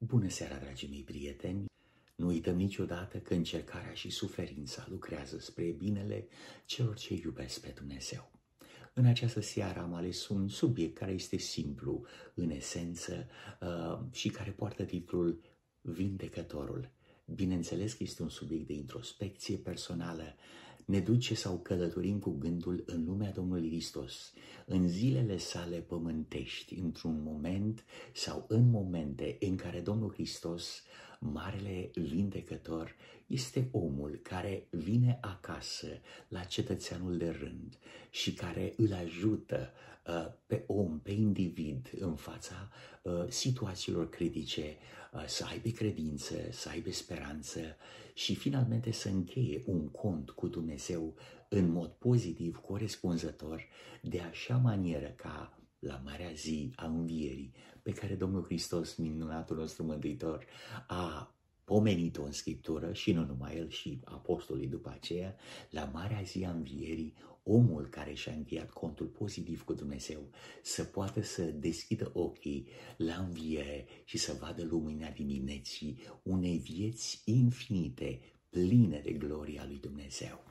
Bună seara, dragii mei prieteni! Nu uităm niciodată că încercarea și suferința lucrează spre binele celor ce iubesc pe Dumnezeu. În această seară am ales un subiect care este simplu, în esență, uh, și care poartă titlul Vindecătorul. Bineînțeles că este un subiect de introspecție personală, ne duce sau călătorim cu gândul în lumea Domnului Hristos, în zilele sale pământești, într-un moment sau în momente în care Domnul Hristos, Marele Vindecător, este omul care vine acasă la cetățeanul de rând și care îl ajută uh, pe om, pe individ în fața uh, situațiilor critice, uh, să aibă credință, să aibă speranță și finalmente să încheie un cont cu Dumnezeu în mod pozitiv, corespunzător, de așa manieră ca la marea zi a învierii pe care Domnul Hristos, minunatul nostru mântuitor, a pomenit-o în Scriptură și nu numai el, și apostolii după aceea, la marea zi a învierii, omul care și-a încheiat contul pozitiv cu Dumnezeu să poată să deschidă ochii la înviere și să vadă lumina dimineții unei vieți infinite, pline de gloria lui Dumnezeu.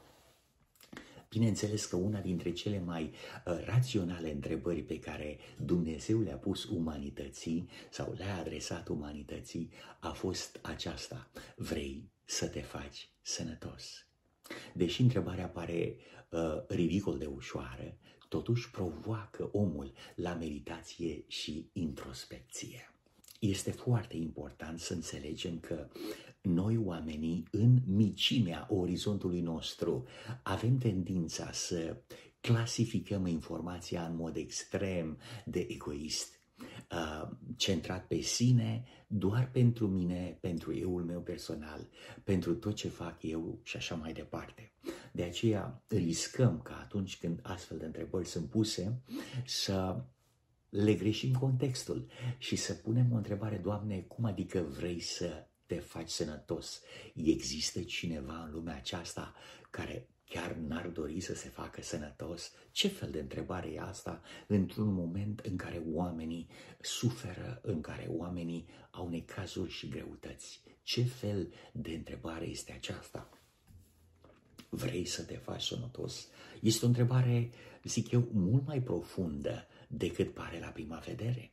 Bineînțeles că una dintre cele mai uh, raționale întrebări pe care Dumnezeu le-a pus umanității sau le-a adresat umanității a fost aceasta. Vrei să te faci sănătos? Deși întrebarea pare uh, ridicol de ușoară, totuși provoacă omul la meditație și introspecție. Este foarte important să înțelegem că noi oamenii, în micimea orizontului nostru, avem tendința să clasificăm informația în mod extrem de egoist, uh, centrat pe sine, doar pentru mine, pentru euul meu personal, pentru tot ce fac eu și așa mai departe. De aceea riscăm că atunci când astfel de întrebări sunt puse, să le greșim contextul și să punem o întrebare, Doamne, cum adică vrei să te faci sănătos? Există cineva în lumea aceasta care chiar n-ar dori să se facă sănătos? Ce fel de întrebare e asta într-un moment în care oamenii suferă, în care oamenii au necazuri și greutăți? Ce fel de întrebare este aceasta? Vrei să te faci sănătos? Este o întrebare, zic eu, mult mai profundă decât pare la prima vedere.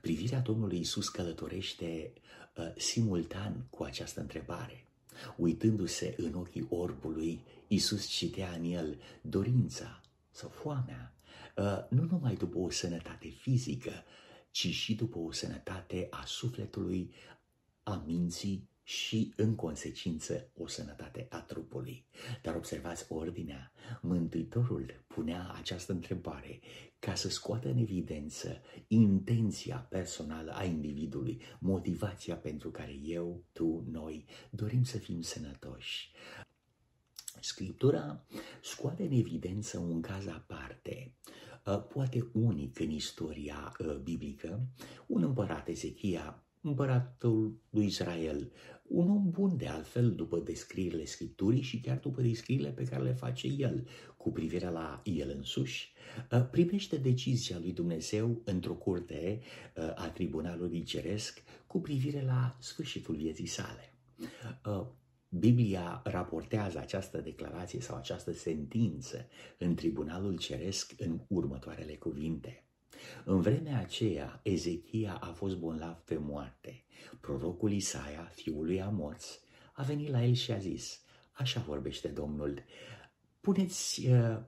Privirea Domnului Isus călătorește uh, simultan cu această întrebare. Uitându-se în ochii orbului, Isus citea în el dorința sau foamea, uh, nu numai după o sănătate fizică, ci și după o sănătate a sufletului, a minții și, în consecință, o sănătate a trupului. Dar observați ordinea. Mântuitorul punea această întrebare ca să scoată în evidență intenția personală a individului, motivația pentru care eu, tu, noi dorim să fim sănătoși. Scriptura scoate în evidență un caz aparte, uh, poate unic în istoria uh, biblică, un împărat Ezechia împăratul lui Israel, un om bun de altfel după descrierile Scripturii și chiar după descrierile pe care le face el cu privire la el însuși, uh, primește decizia lui Dumnezeu într-o curte uh, a tribunalului ceresc cu privire la sfârșitul vieții sale. Uh, Biblia raportează această declarație sau această sentință în tribunalul ceresc în următoarele cuvinte. În vremea aceea, Ezechia a fost bolnav pe moarte. Prorocul Isaia, fiul lui Amoț, a venit la el și a zis, așa vorbește Domnul, puneți uh,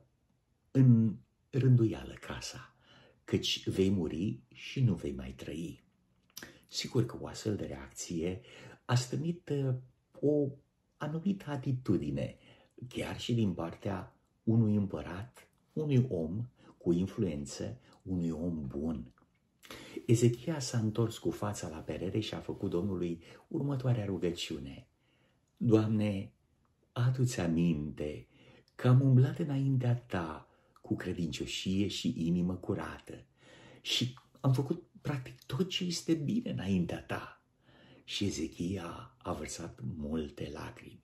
în rânduială casa, căci vei muri și nu vei mai trăi. Sigur că o astfel de reacție a stănit uh, o anumită atitudine, chiar și din partea unui împărat, unui om cu influență, unui om bun. Ezechia s-a întors cu fața la perere și a făcut Domnului următoarea rugăciune. Doamne, adu-ți aminte că am umblat înaintea ta cu credincioșie și inimă curată și am făcut practic tot ce este bine înaintea ta. Și Ezechia a vărsat multe lacrimi.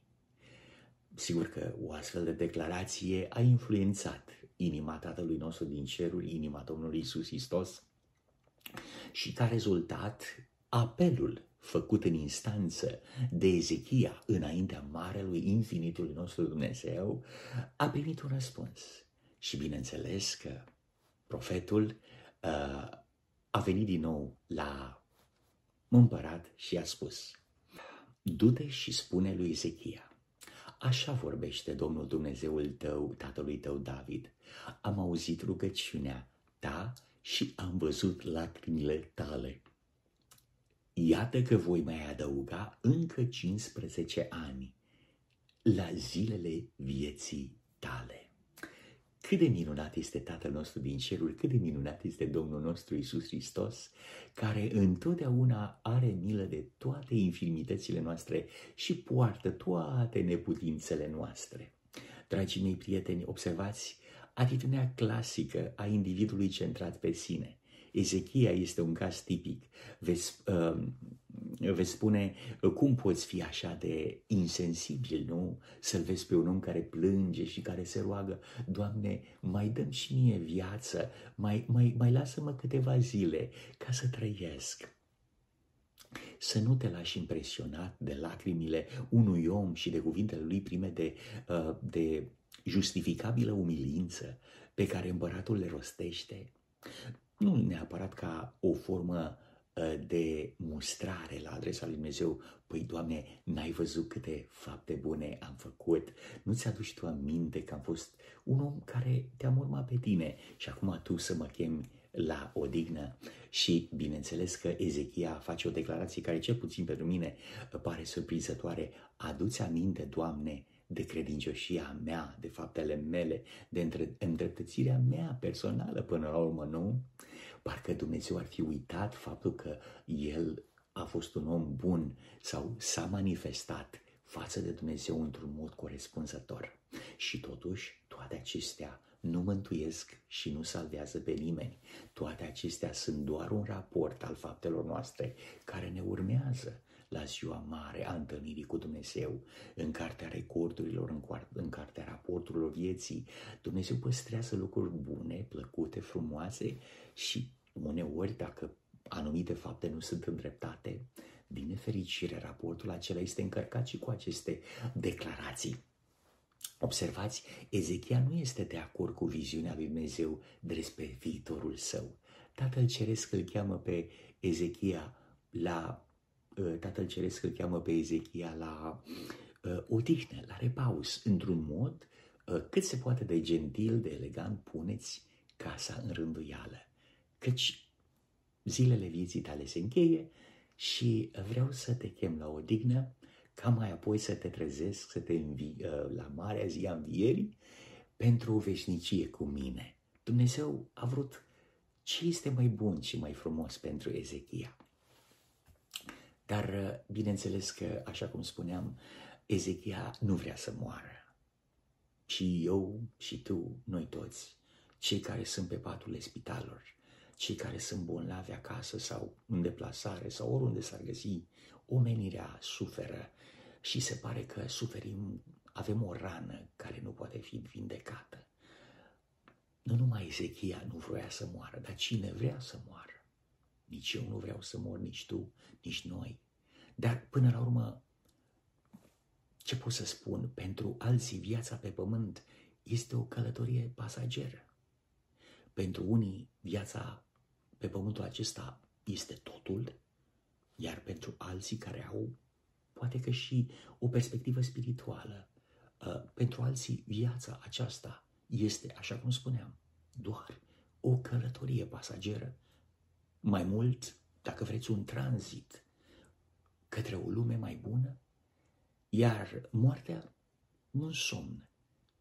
Sigur că o astfel de declarație a influențat inima Tatălui nostru din cerul, inima Domnului Isus Hristos și ca rezultat apelul făcut în instanță de Ezechia înaintea Marelui Infinitului nostru Dumnezeu a primit un răspuns. Și bineînțeles că profetul uh, a venit din nou la împărat și a spus, du-te și spune lui Ezechia, Așa vorbește Domnul Dumnezeul tău, tatălui tău David. Am auzit rugăciunea ta și am văzut lacrimile tale. Iată că voi mai adăuga încă 15 ani la zilele vieții tale. Cât de minunat este Tatăl nostru din cerul, cât de minunat este Domnul nostru Isus Hristos, care întotdeauna are milă de toate infirmitățile noastre și poartă toate neputințele noastre. Dragii mei prieteni, observați atitudinea clasică a individului centrat pe sine. Ezechia este un caz tipic. Veți, uh, veți spune, cum poți fi așa de insensibil, nu? Să-l vezi pe un om care plânge și care se roagă, Doamne, mai dăm și mie viață, mai, mai, mai lasă-mă câteva zile ca să trăiesc. Să nu te lași impresionat de lacrimile unui om și de cuvintele lui prime de, uh, de justificabilă umilință pe care împăratul le rostește. Nu neapărat ca o formă ă, de mustrare la adresa lui Dumnezeu. Păi, Doamne, n-ai văzut câte fapte bune am făcut? Nu ți-aduci tu aminte că am fost un om care te-am urmat pe tine și acum tu să mă chemi la odihnă și bineînțeles că Ezechia face o declarație care cel puțin pentru mine pare surprinzătoare. Aduți aminte, Doamne, de credincioșia mea, de faptele mele, de îndreptățirea mea personală până la urmă, nu? Parcă Dumnezeu ar fi uitat faptul că El a fost un om bun sau s-a manifestat față de Dumnezeu într-un mod corespunzător. Și totuși, toate acestea nu mântuiesc și nu salvează pe nimeni. Toate acestea sunt doar un raport al faptelor noastre care ne urmează la ziua mare a întâlnirii cu Dumnezeu, în cartea recordurilor, în, în cartea raporturilor vieții. Dumnezeu păstrează lucruri bune, plăcute, frumoase și uneori, dacă anumite fapte nu sunt îndreptate, din nefericire, raportul acela este încărcat și cu aceste declarații. Observați, Ezechia nu este de acord cu viziunea lui Dumnezeu despre viitorul său. Tatăl Ceresc îl cheamă pe Ezechia la Uh, Tatăl Ceresc îl cheamă pe Ezechia la uh, odihnă, la repaus, într-un mod uh, cât se poate de gentil, de elegant, puneți casa în rânduială, căci zilele vieții tale se încheie și vreau să te chem la odihnă, ca mai apoi să te trezesc, să te învii la marea zi a învierii pentru o veșnicie cu mine. Dumnezeu a vrut ce este mai bun și mai frumos pentru Ezechia. Dar, uh, bineînțeles că, așa cum spuneam, Ezechia nu vrea să moară. Și eu, și tu, noi toți, cei care sunt pe paturile spitalelor, cei care sunt bolnavi acasă sau în deplasare sau oriunde s-ar găsi, omenirea suferă și se pare că suferim, avem o rană care nu poate fi vindecată. Nu numai Ezechia nu vrea să moară, dar cine vrea să moară? Nici eu nu vreau să mor, nici tu, nici noi. Dar până la urmă, ce pot să spun? Pentru alții viața pe pământ este o călătorie pasageră. Pentru unii viața pe pământul acesta este totul, iar pentru alții care au poate că și o perspectivă spirituală, uh, pentru alții viața aceasta este, așa cum spuneam, doar o călătorie pasageră mai mult, dacă vreți, un tranzit către o lume mai bună, iar moartea un somn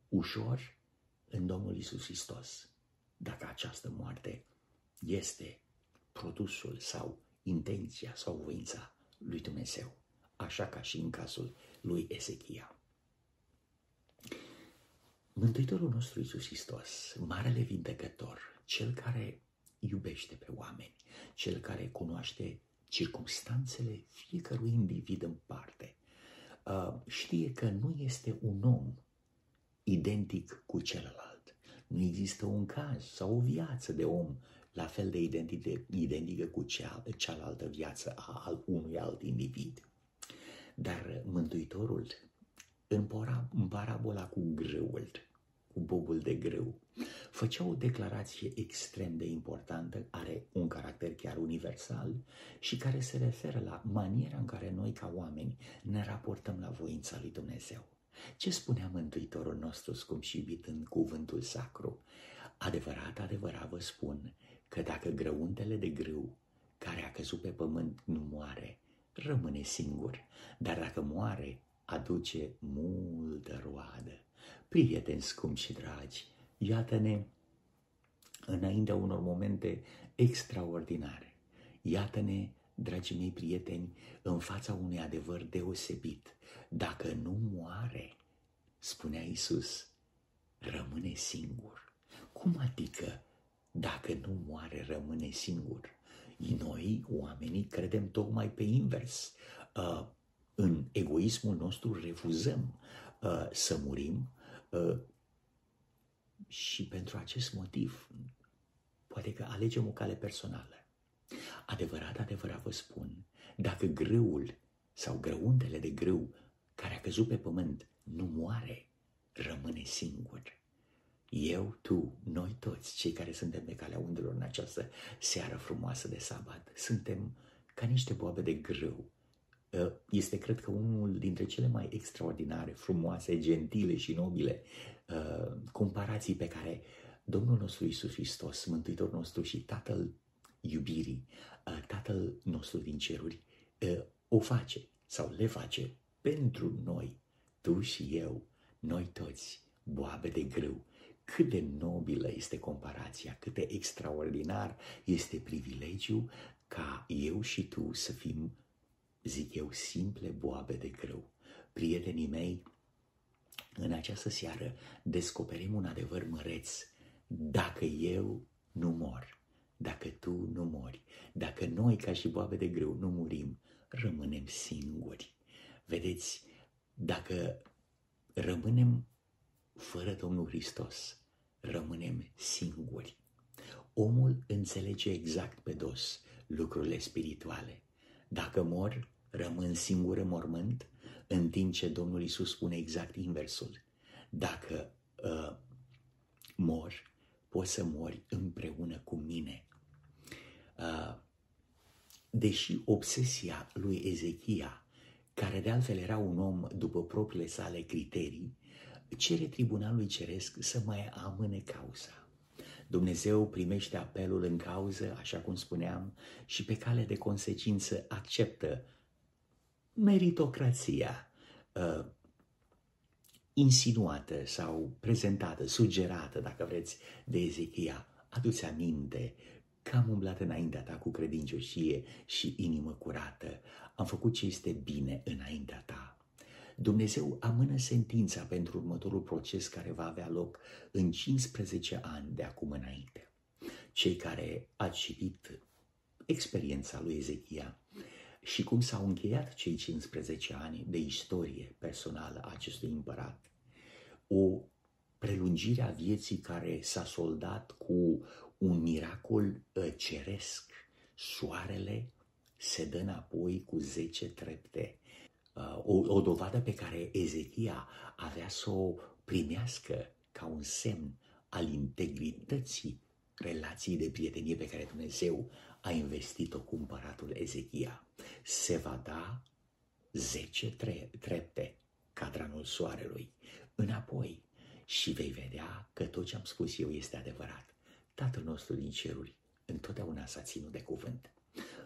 ușor în Domnul Isus Hristos, dacă această moarte este produsul sau intenția sau voința lui Dumnezeu, așa ca și în cazul lui Ezechia. Mântuitorul nostru Isus Hristos, Marele Vindecător, Cel care iubește pe oameni, cel care cunoaște circumstanțele fiecărui individ în parte. Uh, știe că nu este un om identic cu celălalt. Nu există un caz sau o viață de om la fel de identică cu cea, cealaltă viață a al unui alt individ. Dar Mântuitorul, în, para, în parabola cu grâul, cu bobul de grâu, făcea o declarație extrem de importantă, are un caracter chiar universal și care se referă la maniera în care noi ca oameni ne raportăm la voința lui Dumnezeu. Ce spunea Mântuitorul nostru scump și iubit în cuvântul sacru? Adevărat, adevărat vă spun că dacă grăuntele de grâu care a căzut pe pământ nu moare, rămâne singur, dar dacă moare, aduce multă roadă. Prieteni scumpi și dragi, iată-ne înaintea unor momente extraordinare. Iată-ne, dragii mei prieteni, în fața unui adevăr deosebit. Dacă nu moare, spunea Isus, rămâne singur. Cum adică dacă nu moare, rămâne singur? Noi, oamenii, credem tocmai pe invers. Uh, în egoismul nostru refuzăm uh, să murim uh, și pentru acest motiv poate că alegem o cale personală. Adevărat, adevărat vă spun, dacă grâul sau grăuntele de grâu care a căzut pe pământ nu moare, rămâne singur. Eu, tu, noi toți, cei care suntem pe calea undelor în această seară frumoasă de sabat, suntem ca niște boabe de grâu. Ă, este, cred că, unul dintre cele mai extraordinare, frumoase, gentile și nobile ă, comparații pe care Domnul nostru Isus Hristos, Mântuitorul nostru și Tatăl iubirii, ă, Tatăl nostru din ceruri, o face sau le face pentru noi, tu și eu, noi toți, boabe de grâu, cât de nobilă este comparația, cât de extraordinar este privilegiu ca eu și tu să fim, zic eu, simple boabe de grâu. Prietenii mei, în această seară descoperim un adevăr măreț. Dacă eu nu mor, dacă tu nu mori, dacă noi ca și boabe de grâu nu murim, rămânem singuri. Vedeți, dacă rămânem fără Domnul Hristos, rămânem singuri. Omul înțelege exact pe dos lucrurile spirituale. Dacă mor, rămân singur în mormânt, în timp ce Domnul Isus spune exact inversul. Dacă uh, mor, poți să mori împreună cu mine. Uh, deși obsesia lui Ezechia, care de altfel era un om după propriile sale criterii, cere tribunalului ceresc să mai amâne cauza. Dumnezeu primește apelul în cauză, așa cum spuneam, și pe cale de consecință acceptă meritocrația uh, insinuată sau prezentată, sugerată, dacă vreți, de Ezechia. Adu-ți aminte că am umblat înaintea ta cu credincioșie și inimă curată. Am făcut ce este bine înaintea ta. Dumnezeu amână sentința pentru următorul proces care va avea loc în 15 ani de acum înainte. Cei care ați citit experiența lui Ezechia și cum s-au încheiat cei 15 ani de istorie personală a acestui împărat, o prelungire a vieții care s-a soldat cu un miracol ă, ceresc. Soarele se dă înapoi cu 10 trepte Uh, o, o dovadă pe care Ezechia avea să o primească ca un semn al integrității relației de prietenie pe care Dumnezeu a investit-o cu împăratul Ezechia. Se va da zece tre- trepte cadranul soarelui înapoi și vei vedea că tot ce am spus eu este adevărat. Tatăl nostru din ceruri întotdeauna s-a ținut de cuvânt.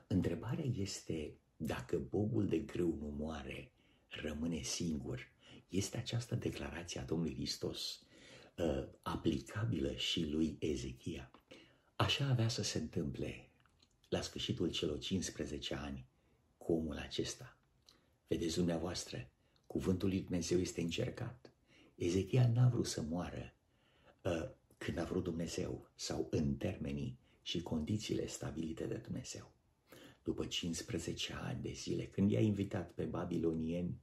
Întrebarea este dacă bobul de grâu nu moare, rămâne singur. Este această declarație a Domnului Hristos uh, aplicabilă și lui Ezechia. Așa avea să se întâmple la sfârșitul celor 15 ani cu omul acesta. Vedeți dumneavoastră, cuvântul lui Dumnezeu este încercat. Ezechia n-a vrut să moară uh, când a vrut Dumnezeu sau în termenii și condițiile stabilite de Dumnezeu după 15 ani de zile, când i-a invitat pe babilonieni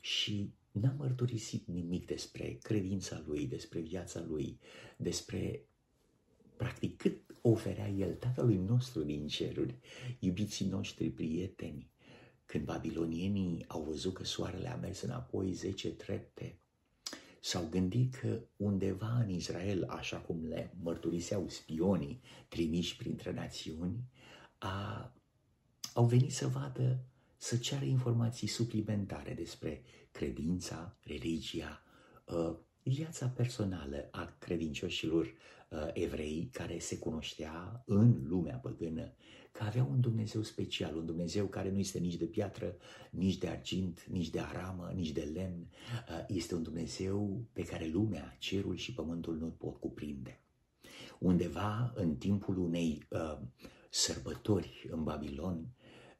și n-a mărturisit nimic despre credința lui, despre viața lui, despre practic cât oferea El Tatălui nostru din ceruri, iubiții noștri prieteni, când babilonienii au văzut că soarele a mers înapoi zece trepte, s-au gândit că undeva în Israel, așa cum le mărturiseau spionii trimiși printre națiuni, a, au venit să vadă, să ceară informații suplimentare despre credința, religia, ă, viața personală a credincioșilor uh, evrei care se cunoștea în lumea păgână că avea un Dumnezeu special, un Dumnezeu care nu este nici de piatră, nici de argint, nici de aramă, nici de lemn. Uh, este un Dumnezeu pe care lumea, cerul și pământul nu pot cuprinde. Undeva în timpul unei uh, sărbători în Babilon,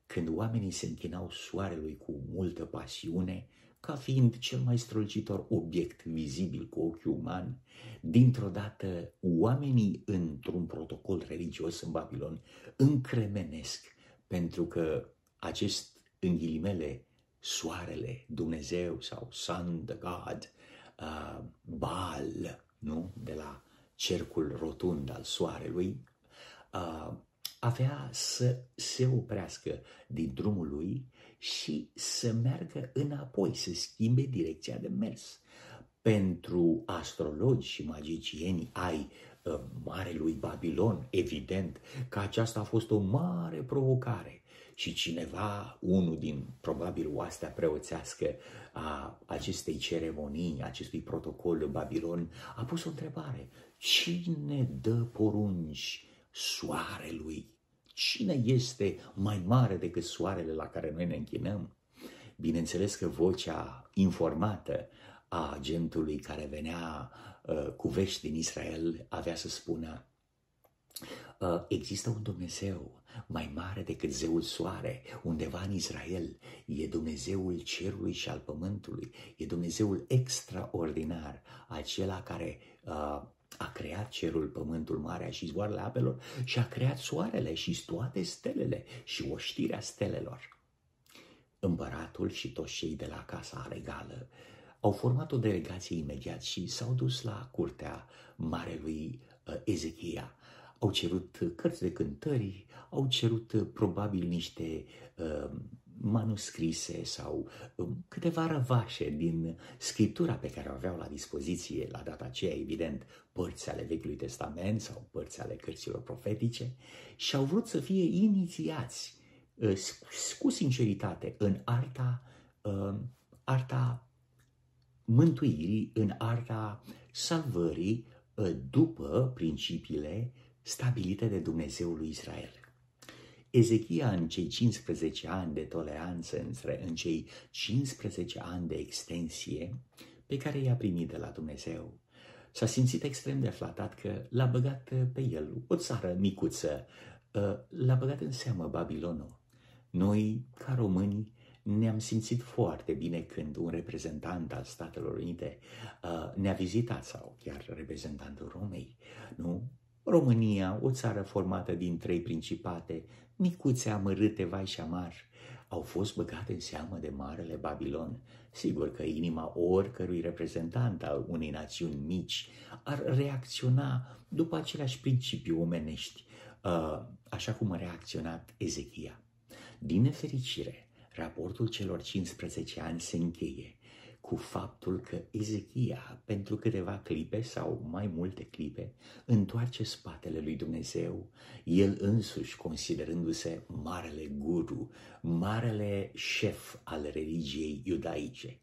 când oamenii se închinau soarelui cu multă pasiune, ca fiind cel mai strălucitor obiect vizibil cu ochiul uman, dintr-o dată oamenii într-un protocol religios în Babilon încremenesc pentru că acest, în ghilimele, soarele, Dumnezeu sau Sun, the God, uh, Baal, nu? De la cercul rotund al soarelui, uh, avea să se oprească din drumul lui și să meargă înapoi, să schimbe direcția de mers. Pentru astrologi și magicieni ai uh, Marelui Babilon, evident că aceasta a fost o mare provocare și cineva, unul din probabil oastea preoțească a acestei ceremonii, acestui protocol în Babilon, a pus o întrebare. Cine dă porunci soarelui Cine este mai mare decât soarele la care noi ne închinăm? Bineînțeles că vocea informată a agentului care venea uh, cu vești din Israel avea să spună uh, există un Dumnezeu mai mare decât zeul soare, undeva în Israel, e Dumnezeul cerului și al pământului, e Dumnezeul extraordinar, acela care uh, a creat cerul, pământul, marea și zboarele apelor și a creat soarele și toate stelele și oștirea stelelor. Împăratul și toți cei de la casa regală au format o delegație imediat și s-au dus la curtea marelui uh, Ezechia. Au cerut cărți de cântări, au cerut uh, probabil niște uh, manuscrise sau um, câteva răvașe din scriptura pe care o aveau la dispoziție la data aceea, evident, părți ale Vechiului Testament sau părți ale cărților profetice și au vrut să fie inițiați uh, cu sinceritate în arta, um, arta mântuirii, în arta salvării uh, după principiile stabilite de Dumnezeul lui Israel. Ezechia în cei 15 ani de toleranță, în cei 15 ani de extensie pe care i-a primit de la Dumnezeu, s-a simțit extrem de flatat că l-a băgat pe el, o țară micuță, ă, l-a băgat în seamă Babilonul. Noi, ca români, ne-am simțit foarte bine când un reprezentant al Statelor Unite ă, ne-a vizitat sau chiar reprezentantul Romei, nu? România, o țară formată din trei principate, micuțe, amărâte, vai și amar, au fost băgate în seamă de Marele Babilon. Sigur că inima oricărui reprezentant al unei națiuni mici ar reacționa după aceleași principii omenești, uh, așa cum a reacționat Ezechia. Din nefericire, raportul celor 15 ani se încheie cu faptul că Ezechia, pentru câteva clipe sau mai multe clipe, întoarce spatele lui Dumnezeu, el însuși considerându-se marele guru, marele șef al religiei iudaice.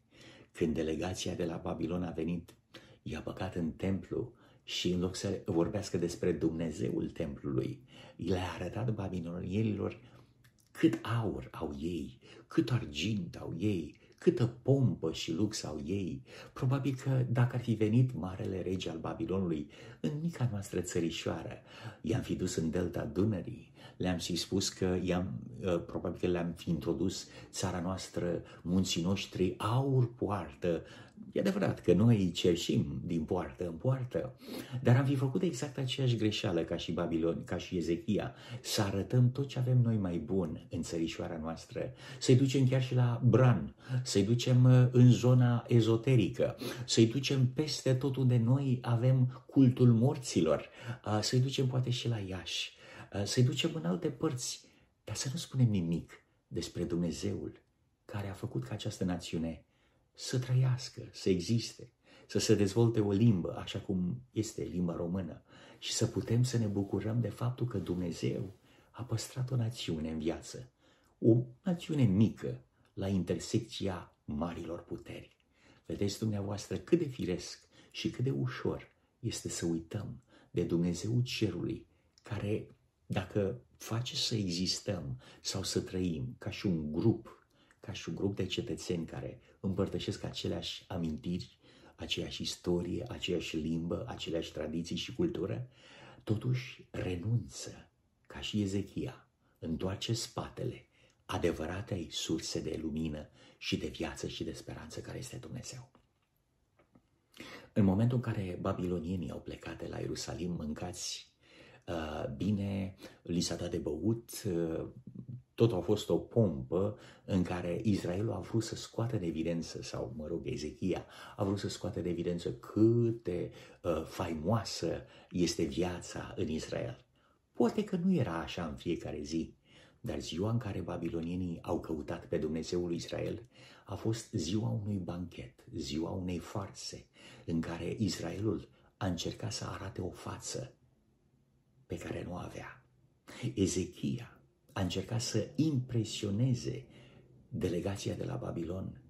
Când delegația de la Babilon a venit, i-a băgat în templu și în loc să vorbească despre Dumnezeul templului, le-a arătat babilonienilor cât aur au ei, cât argint au ei, câtă pompă și lux au ei. Probabil că dacă ar fi venit marele rege al Babilonului în mica noastră țărișoară, i-am fi dus în delta Dunării, le-am și spus că i-am, uh, probabil că le-am fi introdus țara noastră, munții noștri, aur poartă, E adevărat că noi cerșim din poartă în poartă, dar am fi făcut exact aceeași greșeală ca și Babilon, ca și Ezechia, să arătăm tot ce avem noi mai bun în țărișoara noastră, să-i ducem chiar și la Bran, să-i ducem uh, în zona ezoterică, să-i ducem peste tot unde noi avem cultul morților, uh, să-i ducem poate și la Iași, uh, să-i ducem în alte părți, dar să nu spunem nimic despre Dumnezeul care a făcut ca această națiune să trăiască, să existe, să se dezvolte o limbă, așa cum este limba română, și să putem să ne bucurăm de faptul că Dumnezeu a păstrat o națiune în viață, o națiune mică la intersecția marilor puteri. Vedeți dumneavoastră cât de firesc și cât de ușor este să uităm de Dumnezeu cerului, care, dacă face să existăm sau să trăim ca și un grup, ca și un grup de cetățeni care împărtășesc aceleași amintiri, aceeași istorie, aceeași limbă, aceleași tradiții și cultură, totuși renunță, ca și Ezechia, întoarce spatele adevăratei surse de lumină și de viață și de speranță care este Dumnezeu. În momentul în care babilonienii au plecat de la Ierusalim, mâncați uh, bine, li s-a dat de băut, uh, tot a fost o pompă în care Israelul a vrut să scoată în evidență, sau mă rog, Ezechia a vrut să scoată în evidență cât de uh, faimoasă este viața în Israel. Poate că nu era așa în fiecare zi, dar ziua în care babilonienii au căutat pe Dumnezeul lui Israel a fost ziua unui banchet, ziua unei farse, în care Israelul a încercat să arate o față pe care nu avea. Ezechia a încercat să impresioneze delegația de la Babilon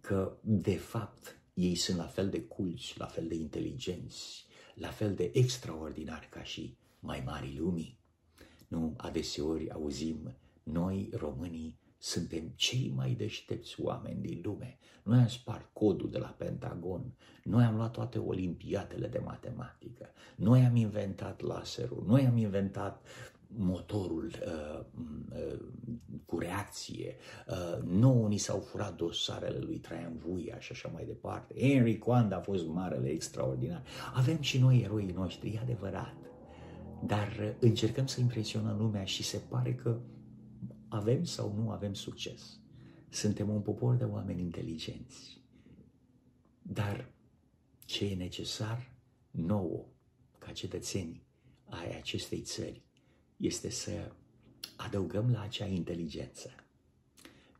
că, de fapt, ei sunt la fel de culți, la fel de inteligenți, la fel de extraordinari ca și mai mari lumii. Nu, adeseori auzim, noi românii suntem cei mai deștepți oameni din lume. Noi am spart codul de la Pentagon, noi am luat toate olimpiadele de matematică, noi am inventat laserul, noi am inventat motorul uh, uh, cu reacție, uh, nouă ni s-au furat dosarele lui Traian Vuia și așa mai departe. Henry Coanda a fost marele extraordinar. Avem și noi eroii noștri, e adevărat. Dar încercăm să impresionăm lumea și se pare că avem sau nu avem succes. Suntem un popor de oameni inteligenți. Dar ce e necesar nouă, ca cetățeni ai acestei țări, este să adăugăm la acea inteligență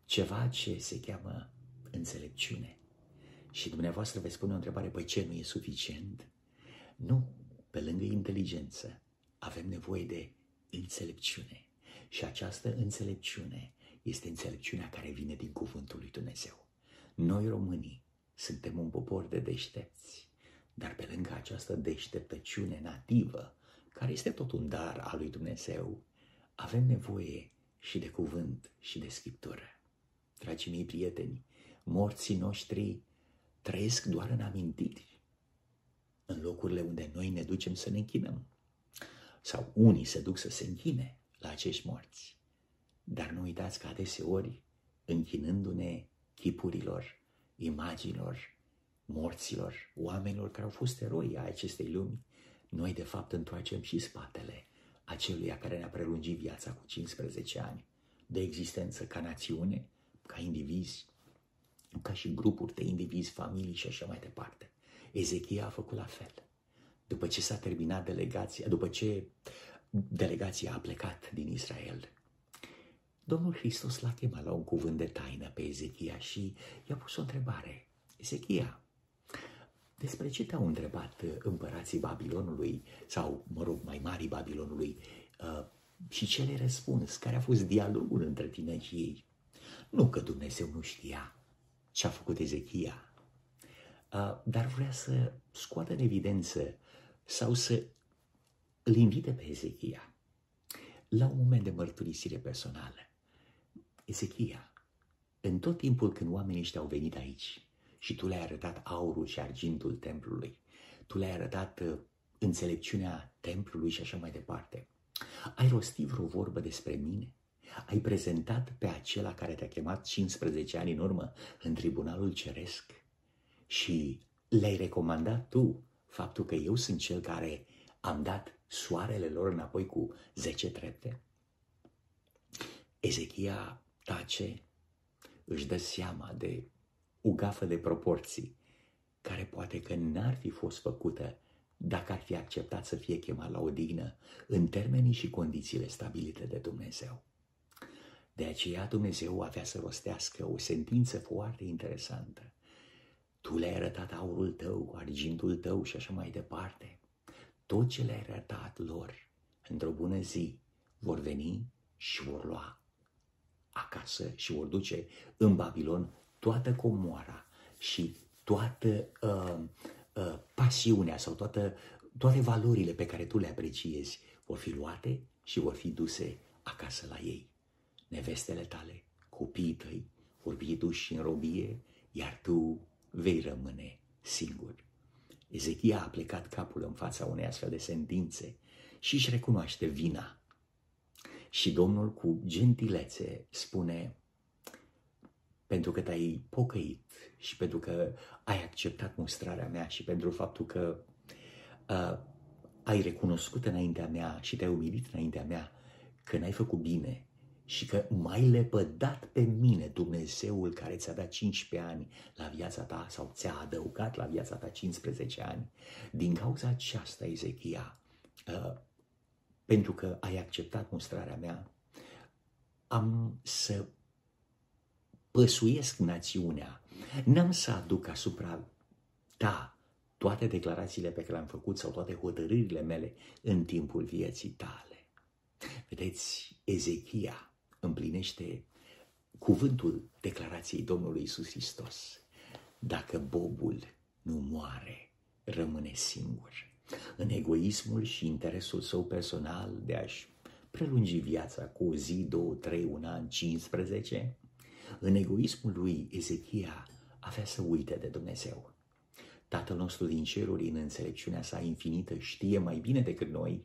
ceva ce se cheamă înțelepciune. Și dumneavoastră veți spune o întrebare, păi ce, nu e suficient? Nu, pe lângă inteligență avem nevoie de înțelepciune. Și această înțelepciune este înțelepciunea care vine din cuvântul lui Dumnezeu. Noi românii suntem un popor de deștepți, dar pe lângă această deșteptăciune nativă care este tot un dar al lui Dumnezeu, avem nevoie și de cuvânt și de scriptură. Dragii mei prieteni, morții noștri trăiesc doar în amintiri, în locurile unde noi ne ducem să ne închinăm. Sau unii se duc să se închine la acești morți. Dar nu uitați că adeseori, închinându-ne chipurilor, imaginilor, morților, oamenilor care au fost eroi ai acestei lumi, noi de fapt întoarcem și spatele aceluia care ne-a prelungit viața cu 15 ani de existență ca națiune, ca indivizi, ca și grupuri de indivizi, familii și așa mai departe. Ezechia a făcut la fel. După ce s-a terminat delegația, după ce delegația a plecat din Israel, Domnul Hristos l-a chemat la un cuvânt de taină pe Ezechia și i-a pus o întrebare. Ezechia, despre ce te-au întrebat uh, împărații Babilonului sau, mă rog, mai mari Babilonului uh, și ce le răspuns? Care a fost dialogul între tine și ei? Nu că Dumnezeu nu știa ce a făcut Ezechia, uh, dar vrea să scoată în evidență sau să îl invite pe Ezechia la un moment de mărturisire personală. Ezechia, în tot timpul când oamenii ăștia au venit aici, și tu le-ai arătat aurul și argintul templului. Tu le-ai arătat uh, înțelepciunea templului și așa mai departe. Ai rostit vreo vorbă despre mine? Ai prezentat pe acela care te-a chemat 15 ani în urmă în tribunalul ceresc? și le-ai recomandat tu faptul că eu sunt cel care am dat soarele lor înapoi cu zece trepte? Ezechia tace, își dă seama de o gafă de proporții, care poate că n-ar fi fost făcută dacă ar fi acceptat să fie chemat la odihnă în termenii și condițiile stabilite de Dumnezeu. De aceea Dumnezeu avea să rostească o sentință foarte interesantă. Tu le-ai arătat aurul tău, argintul tău și așa mai departe. Tot ce le-ai arătat lor, într-o bună zi, vor veni și vor lua acasă și vor duce în Babilon toată comoara și toată uh, uh, pasiunea sau toată, toate valorile pe care tu le apreciezi vor fi luate și vor fi duse acasă la ei. Nevestele tale, copiii tăi vor fi duși în robie, iar tu vei rămâne singur. Ezechia a plecat capul în fața unei astfel de sentințe și își recunoaște vina. Și Domnul cu gentilețe spune, pentru că te-ai pocăit și pentru că ai acceptat mustrarea mea și pentru faptul că uh, ai recunoscut înaintea mea și te-ai umilit înaintea mea că n-ai făcut bine și că m-ai lepădat pe mine, Dumnezeul care ți-a dat 15 ani la viața ta sau ți-a adăugat la viața ta 15 ani. Din cauza aceasta, Ezechia, uh, pentru că ai acceptat mustrarea mea, am să păsuiesc națiunea. N-am să aduc asupra ta toate declarațiile pe care le-am făcut sau toate hotărârile mele în timpul vieții tale. Vedeți, Ezechia împlinește cuvântul declarației Domnului Isus Hristos. Dacă bobul nu moare, rămâne singur. În egoismul și interesul său personal de a-și prelungi viața cu o zi, două, trei, un an, 15, în egoismul lui Ezechia avea să uite de Dumnezeu. Tatăl nostru din ceruri, în înțelepciunea sa infinită, știe mai bine decât noi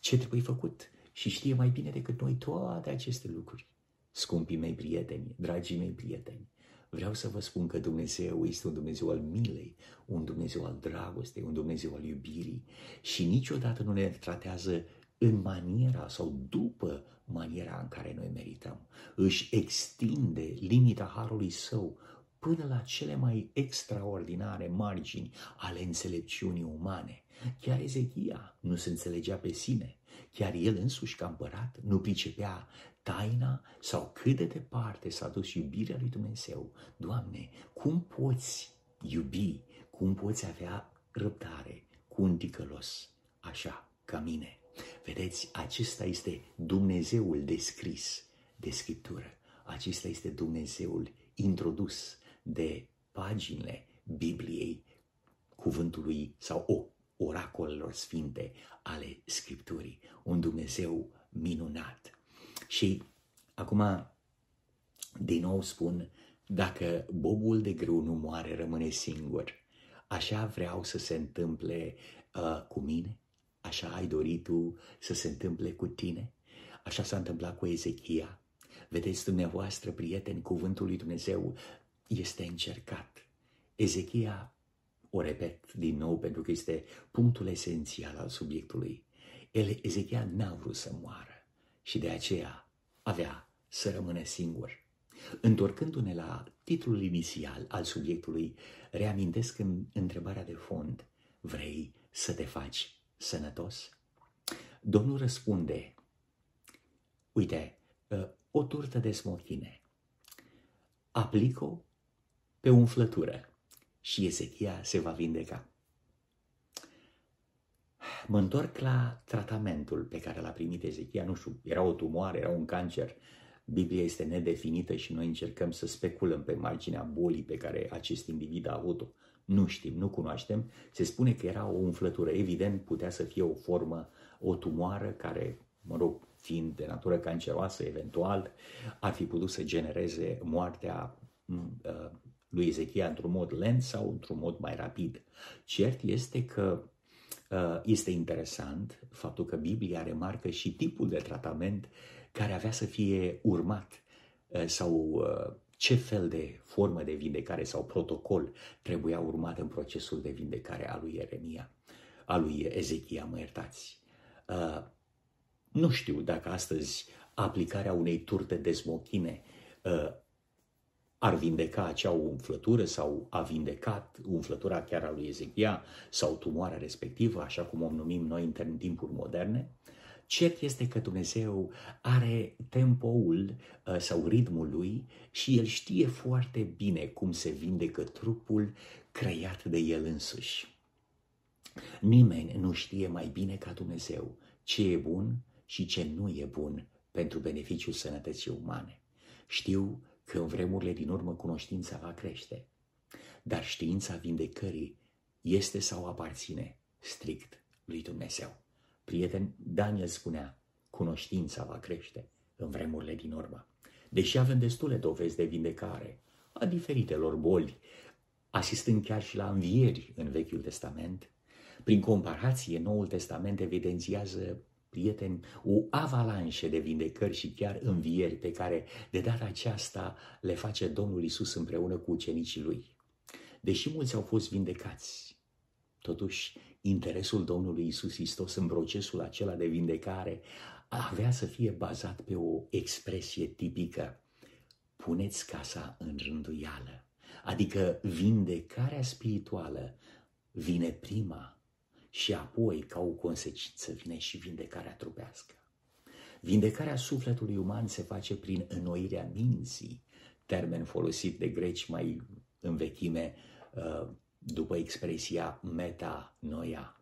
ce trebuie făcut și știe mai bine decât noi toate aceste lucruri. Scumpii mei prieteni, dragii mei prieteni, vreau să vă spun că Dumnezeu este un Dumnezeu al milei, un Dumnezeu al dragostei, un Dumnezeu al iubirii și niciodată nu ne tratează în maniera sau după maniera în care noi merităm. Își extinde limita harului său până la cele mai extraordinare margini ale înțelepciunii umane. Chiar Ezechia nu se înțelegea pe sine, chiar el însuși ca împărat nu pricepea taina sau cât de departe s-a dus iubirea lui Dumnezeu. Doamne, cum poți iubi, cum poți avea răbdare cu un ticălos așa ca mine? Vedeți, acesta este Dumnezeul descris de Scriptură. Acesta este Dumnezeul introdus de paginile Bibliei, cuvântului sau o, oracolelor sfinte ale Scripturii. Un Dumnezeu minunat. Și acum, din nou spun, dacă bobul de grâu nu moare, rămâne singur. Așa vreau să se întâmple uh, cu mine, Așa ai dorit tu să se întâmple cu tine? Așa s-a întâmplat cu Ezechia. Vedeți dumneavoastră, prieteni, cuvântul lui Dumnezeu este încercat. Ezechia, o repet din nou pentru că este punctul esențial al subiectului. El, Ezechia n-a vrut să moară și de aceea avea să rămână singur. Întorcându-ne la titlul inițial al subiectului, reamintesc în întrebarea de fond, vrei să te faci sănătos? Domnul răspunde, uite, ă, o turtă de smochine, aplic-o pe umflătură și Ezechia se va vindeca. Mă întorc la tratamentul pe care l-a primit Ezechia, nu știu, era o tumoare, era un cancer, Biblia este nedefinită și noi încercăm să speculăm pe marginea bolii pe care acest individ a avut-o. Nu știm, nu cunoaștem. Se spune că era o umflătură. Evident, putea să fie o formă, o tumoară care, mă rog, fiind de natură canceroasă, eventual, ar fi putut să genereze moartea uh, lui Ezechia într-un mod lent sau într-un mod mai rapid. Cert este că uh, este interesant faptul că Biblia remarcă și tipul de tratament care avea să fie urmat uh, sau ce fel de formă de vindecare sau protocol trebuia urmat în procesul de vindecare a lui Ieremia, a lui Ezechia, mă iertați. Uh, nu știu dacă astăzi aplicarea unei turte de smochine uh, ar vindeca acea umflătură sau a vindecat umflătura chiar a lui Ezechia sau tumoarea respectivă, așa cum o numim noi în timpuri moderne. Cert este că Dumnezeu are tempoul uh, sau ritmul lui și el știe foarte bine cum se vindecă trupul creat de el însuși. Nimeni nu știe mai bine ca Dumnezeu ce e bun și ce nu e bun pentru beneficiul sănătății umane. Știu că în vremurile din urmă cunoștința va crește, dar știința vindecării este sau aparține strict lui Dumnezeu. Prieten, Daniel spunea, cunoștința va crește în vremurile din urmă. Deși avem destule dovezi de vindecare a diferitelor boli, asistând chiar și la învieri în Vechiul Testament, prin comparație, Noul Testament evidențiază prieteni, o avalanșă de vindecări și chiar învieri pe care de data aceasta le face Domnul Isus împreună cu ucenicii lui. Deși mulți au fost vindecați, totuși interesul Domnului Isus Hristos în procesul acela de vindecare avea să fie bazat pe o expresie tipică. Puneți casa în rânduială, adică vindecarea spirituală vine prima și apoi, ca o consecință, vine și vindecarea trupească. Vindecarea sufletului uman se face prin înnoirea minții, termen folosit de greci mai în vechime uh, după expresia meta-noia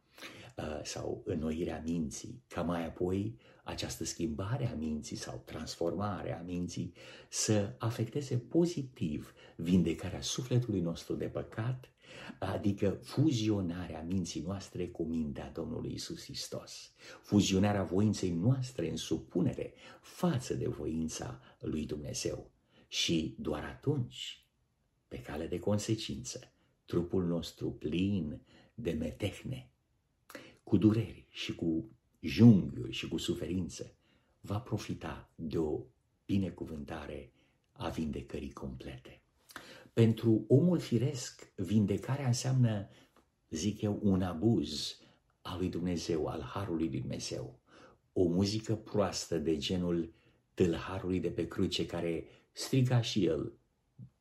uh, sau înnoirea minții, ca mai apoi această schimbare a minții sau transformare a minții să afecteze pozitiv vindecarea sufletului nostru de păcat adică fuzionarea minții noastre cu mintea Domnului Isus Hristos, fuzionarea voinței noastre în supunere față de voința lui Dumnezeu. Și doar atunci, pe cale de consecință, trupul nostru plin de metehne, cu dureri și cu junghiuri și cu suferință, va profita de o binecuvântare a vindecării complete. Pentru omul firesc, vindecarea înseamnă, zic eu, un abuz al lui Dumnezeu, al harului lui Dumnezeu. O muzică proastă de genul tâlharului de pe cruce care striga și el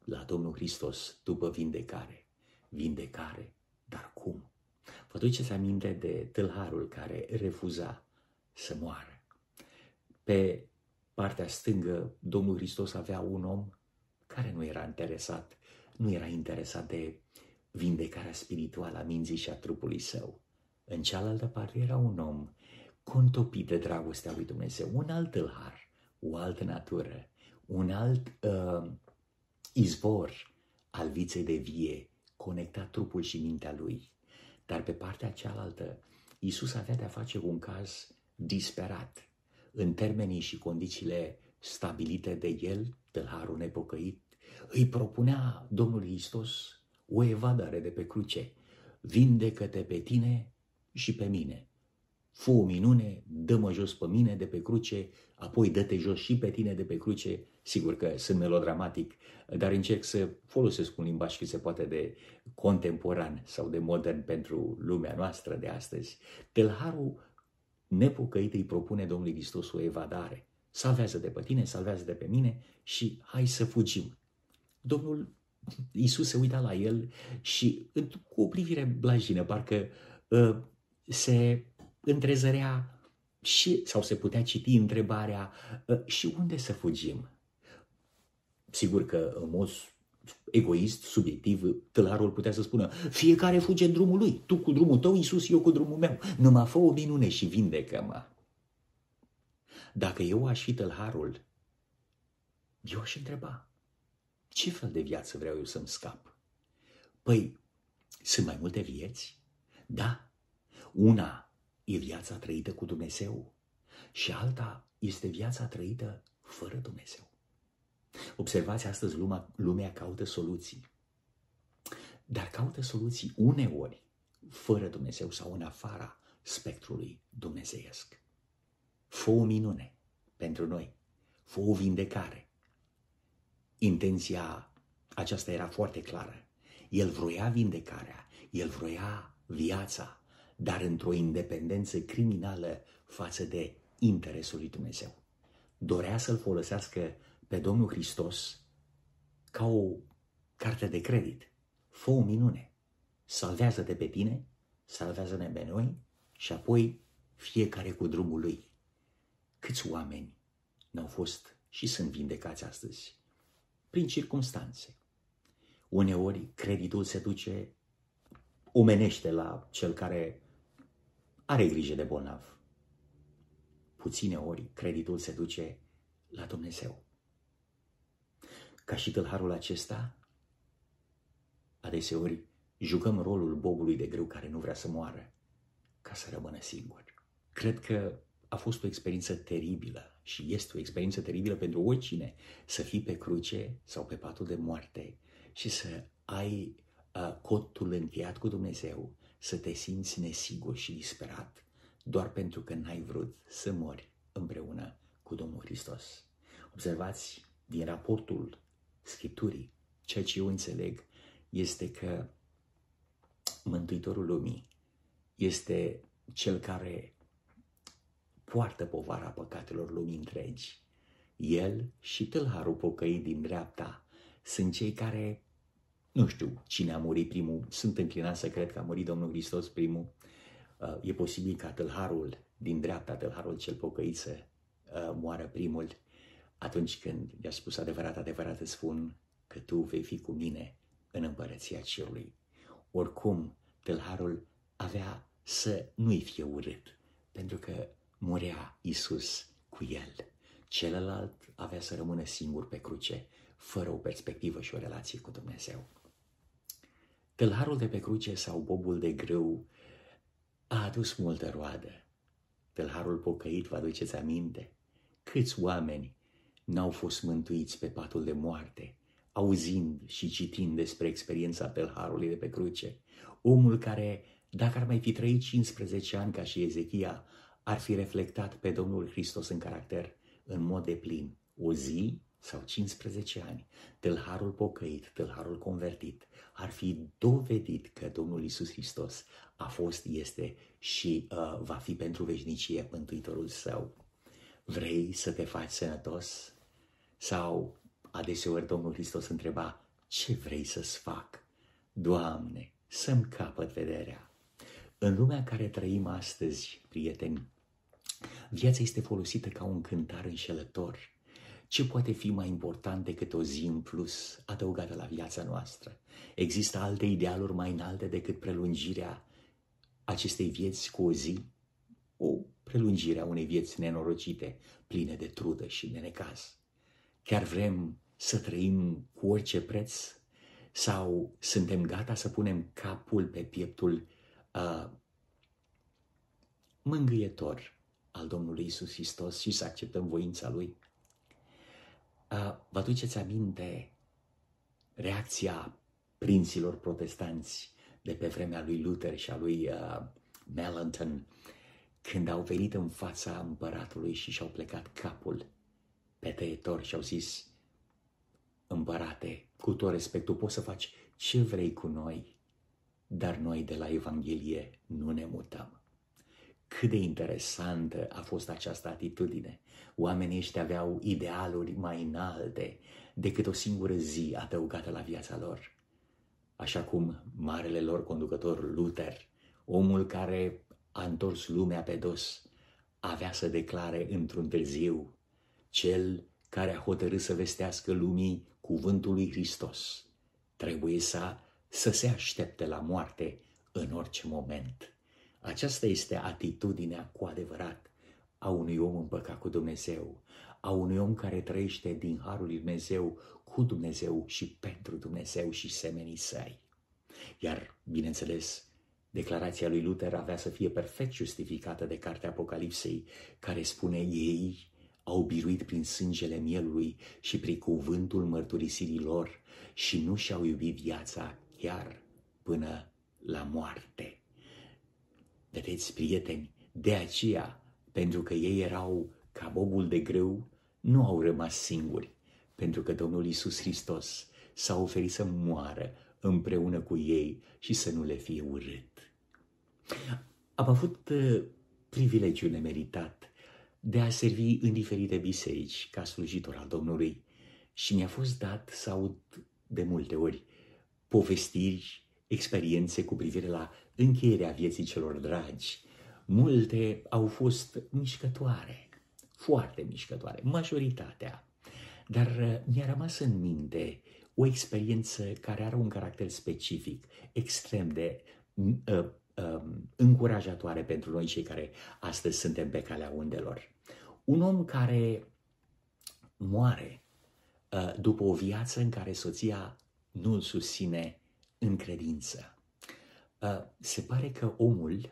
la Domnul Hristos după vindecare. Vindecare? Dar cum? Vă duceți aminte de tâlharul care refuza să moară. Pe partea stângă, Domnul Hristos avea un om care nu era interesat nu era interesat de vindecarea spirituală a minții și a trupului său. În cealaltă parte era un om contopit de dragostea lui Dumnezeu, un alt tâlhar, o altă natură, un alt uh, izvor al viței de vie, conectat trupul și mintea lui. Dar pe partea cealaltă, Isus avea de-a face un caz disperat, în termenii și condițiile stabilite de el, tâlharul nepocăit, îi propunea Domnului Hristos o evadare de pe cruce. Vindecă-te pe tine și pe mine. Fă o minune, dă-mă jos pe mine de pe cruce, apoi dă-te jos și pe tine de pe cruce. Sigur că sunt melodramatic, dar încerc să folosesc un limbaj cât se poate de contemporan sau de modern pentru lumea noastră de astăzi. Tălharul nepocăit îi propune Domnului Hristos o evadare. Salvează de pe tine, salvează de pe mine și hai să fugim. Domnul Iisus se uita la el și cu o privire blajină, parcă uh, se întrezărea și, sau se putea citi întrebarea, uh, și unde să fugim? Sigur că în mod egoist, subiectiv, tălarul putea să spună, fiecare fuge în drumul lui, tu cu drumul tău, Iisus, eu cu drumul meu, mă fă o minune și vindecă-mă. Dacă eu aș fi tălharul, eu aș întreba, ce fel de viață vreau eu să-mi scap? Păi, sunt mai multe vieți? Da. Una e viața trăită cu Dumnezeu și alta este viața trăită fără Dumnezeu. Observați, astăzi lumea, lumea caută soluții. Dar caută soluții uneori fără Dumnezeu sau în afara spectrului dumnezeiesc. Fă o minune pentru noi, fă o vindecare, intenția aceasta era foarte clară. El vroia vindecarea, el vroia viața, dar într-o independență criminală față de interesul lui Dumnezeu. Dorea să-L folosească pe Domnul Hristos ca o carte de credit. Fă o minune. Salvează-te pe tine, salvează-ne pe noi și apoi fiecare cu drumul lui. Câți oameni n-au fost și sunt vindecați astăzi? Prin circunstanțe. Uneori creditul se duce omenește la cel care are grijă de bolnav. Puține ori creditul se duce la Dumnezeu. Ca și tâlharul acesta, adeseori jucăm rolul bobului de greu care nu vrea să moară ca să rămână singur. Cred că a fost o experiență teribilă și este o experiență teribilă pentru oricine să fii pe cruce sau pe patul de moarte și să ai uh, cotul încheiat cu Dumnezeu, să te simți nesigur și disperat doar pentru că n-ai vrut să mori împreună cu Domnul Hristos. Observați din raportul Scripturii, ceea ce eu înțeleg este că Mântuitorul lumii este cel care poartă povara păcatelor lumii întregi. El și tâlharul pocăit din dreapta sunt cei care, nu știu cine a murit primul, sunt înclinat să cred că a murit Domnul Hristos primul. Uh, e posibil ca tâlharul din dreapta, tâlharul cel pocăit să uh, moară primul atunci când i-a spus adevărat, adevărat îți spun că tu vei fi cu mine în împărăția cerului. Oricum, tâlharul avea să nu-i fie urât, pentru că murea Isus cu el. Celălalt avea să rămână singur pe cruce, fără o perspectivă și o relație cu Dumnezeu. Tâlharul de pe cruce sau bobul de grâu a adus multă roadă. Tâlharul pocăit, vă aduceți aminte? Câți oameni n-au fost mântuiți pe patul de moarte, auzind și citind despre experiența tâlharului de pe cruce? Omul care, dacă ar mai fi trăit 15 ani ca și Ezechia, ar fi reflectat pe Domnul Hristos în caracter în mod de plin. O zi sau 15 ani, tâlharul pocăit, tâlharul convertit, ar fi dovedit că Domnul Isus Hristos a fost, este și uh, va fi pentru veșnicie Mântuitorul său. Vrei să te faci sănătos? Sau adeseori Domnul Hristos întreba, ce vrei să-ți fac? Doamne, să-mi capăt vederea. În lumea în care trăim astăzi, prieteni, viața este folosită ca un cântar înșelător. Ce poate fi mai important decât o zi în plus adăugată la viața noastră? Există alte idealuri mai înalte decât prelungirea acestei vieți cu o zi? O prelungire a unei vieți nenorocite, pline de trudă și de necaz. Chiar vrem să trăim cu orice preț sau suntem gata să punem capul pe pieptul uh, mângâietor al Domnului Isus Hristos și să acceptăm voința Lui? Uh, vă aduceți aminte reacția prinților protestanți de pe vremea lui Luther și a lui uh, Melanchthon când au venit în fața împăratului și și-au plecat capul pe tăietor și au zis Împărate, cu tot respectul, poți să faci ce vrei cu noi, dar noi de la Evanghelie nu ne mutăm. Cât de interesantă a fost această atitudine. Oamenii ăștia aveau idealuri mai înalte decât o singură zi adăugată la viața lor. Așa cum marele lor conducător Luther, omul care a întors lumea pe dos, avea să declare într-un târziu, cel care a hotărât să vestească lumii cuvântul lui Hristos, trebuie să, să se aștepte la moarte în orice moment. Aceasta este atitudinea cu adevărat a unui om împăcat cu Dumnezeu, a unui om care trăiește din Harul lui Dumnezeu cu Dumnezeu și pentru Dumnezeu și semenii săi. Iar, bineînțeles, declarația lui Luther avea să fie perfect justificată de cartea Apocalipsei, care spune ei au biruit prin sângele mielului și prin cuvântul mărturisirii lor și nu și-au iubit viața chiar până la moarte. Vedeți, prieteni, de aceea, pentru că ei erau ca bobul de grâu, nu au rămas singuri. pentru că Domnul Isus Hristos s-a oferit să moară împreună cu ei și să nu le fie urât. Am avut uh, privilegiul nemeritat de a servi în diferite biserici ca slujitor al Domnului și mi-a fost dat să aud de multe ori povestiri, experiențe cu privire la încheierea vieții celor dragi. Multe au fost mișcătoare, foarte mișcătoare, majoritatea. Dar uh, mi-a rămas în minte o experiență care are un caracter specific, extrem de uh, uh, încurajatoare pentru noi cei care astăzi suntem pe calea undelor. Un om care moare uh, după o viață în care soția nu îl susține în credință. Uh, se pare că omul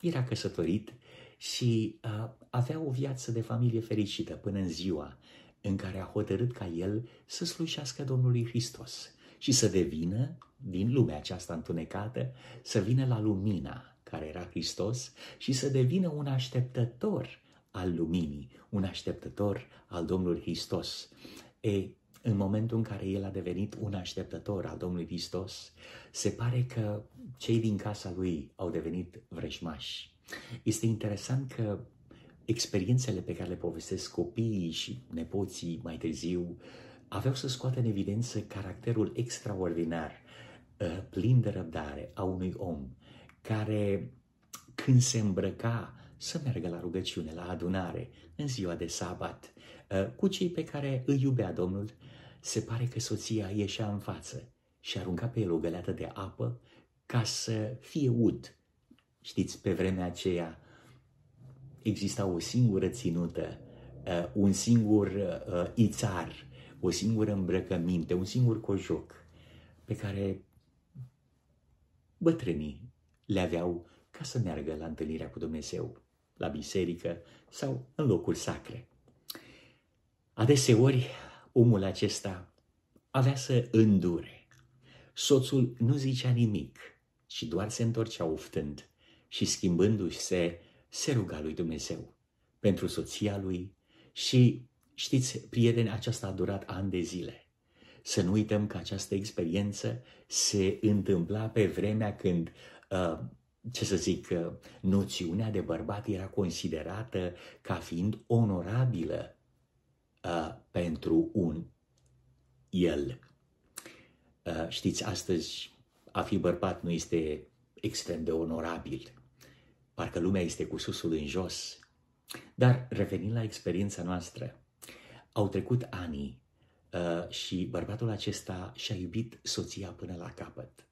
era căsătorit și uh, avea o viață de familie fericită până în ziua în care a hotărât ca el să slujească Domnului Hristos și să devină, din lumea aceasta întunecată, să vină la lumina care era Hristos și să devină un așteptător al luminii, un așteptător al Domnului Hristos. E, în momentul în care el a devenit un așteptător al Domnului Hristos, se pare că cei din casa lui au devenit vrăjmași. Este interesant că experiențele pe care le povestesc copiii și nepoții mai târziu aveau să scoată în evidență caracterul extraordinar, uh, plin de răbdare a unui om care când se îmbrăca să meargă la rugăciune, la adunare, în ziua de sabat, uh, cu cei pe care îi iubea Domnul, se pare că soția ieșea în față și arunca pe el o găleată de apă ca să fie ud. Știți, pe vremea aceea, exista o singură ținută, uh, un singur uh, ițar, o singură îmbrăcăminte, un singur cojoc pe care bătrânii le aveau ca să meargă la întâlnirea cu Dumnezeu, la biserică sau în locuri sacre. Adeseori, omul acesta avea să îndure. Soțul nu zicea nimic și doar se întorcea uftând și schimbându-și se se ruga lui Dumnezeu pentru soția lui și știți, prieteni, aceasta a durat ani de zile. Să nu uităm că această experiență se întâmpla pe vremea când, uh, ce să zic, uh, noțiunea de bărbat era considerată ca fiind onorabilă uh, pentru un el. Uh, știți, astăzi a fi bărbat nu este extrem de onorabil. Parcă lumea este cu susul în jos. Dar revenind la experiența noastră, au trecut ani uh, și bărbatul acesta și-a iubit soția până la capăt.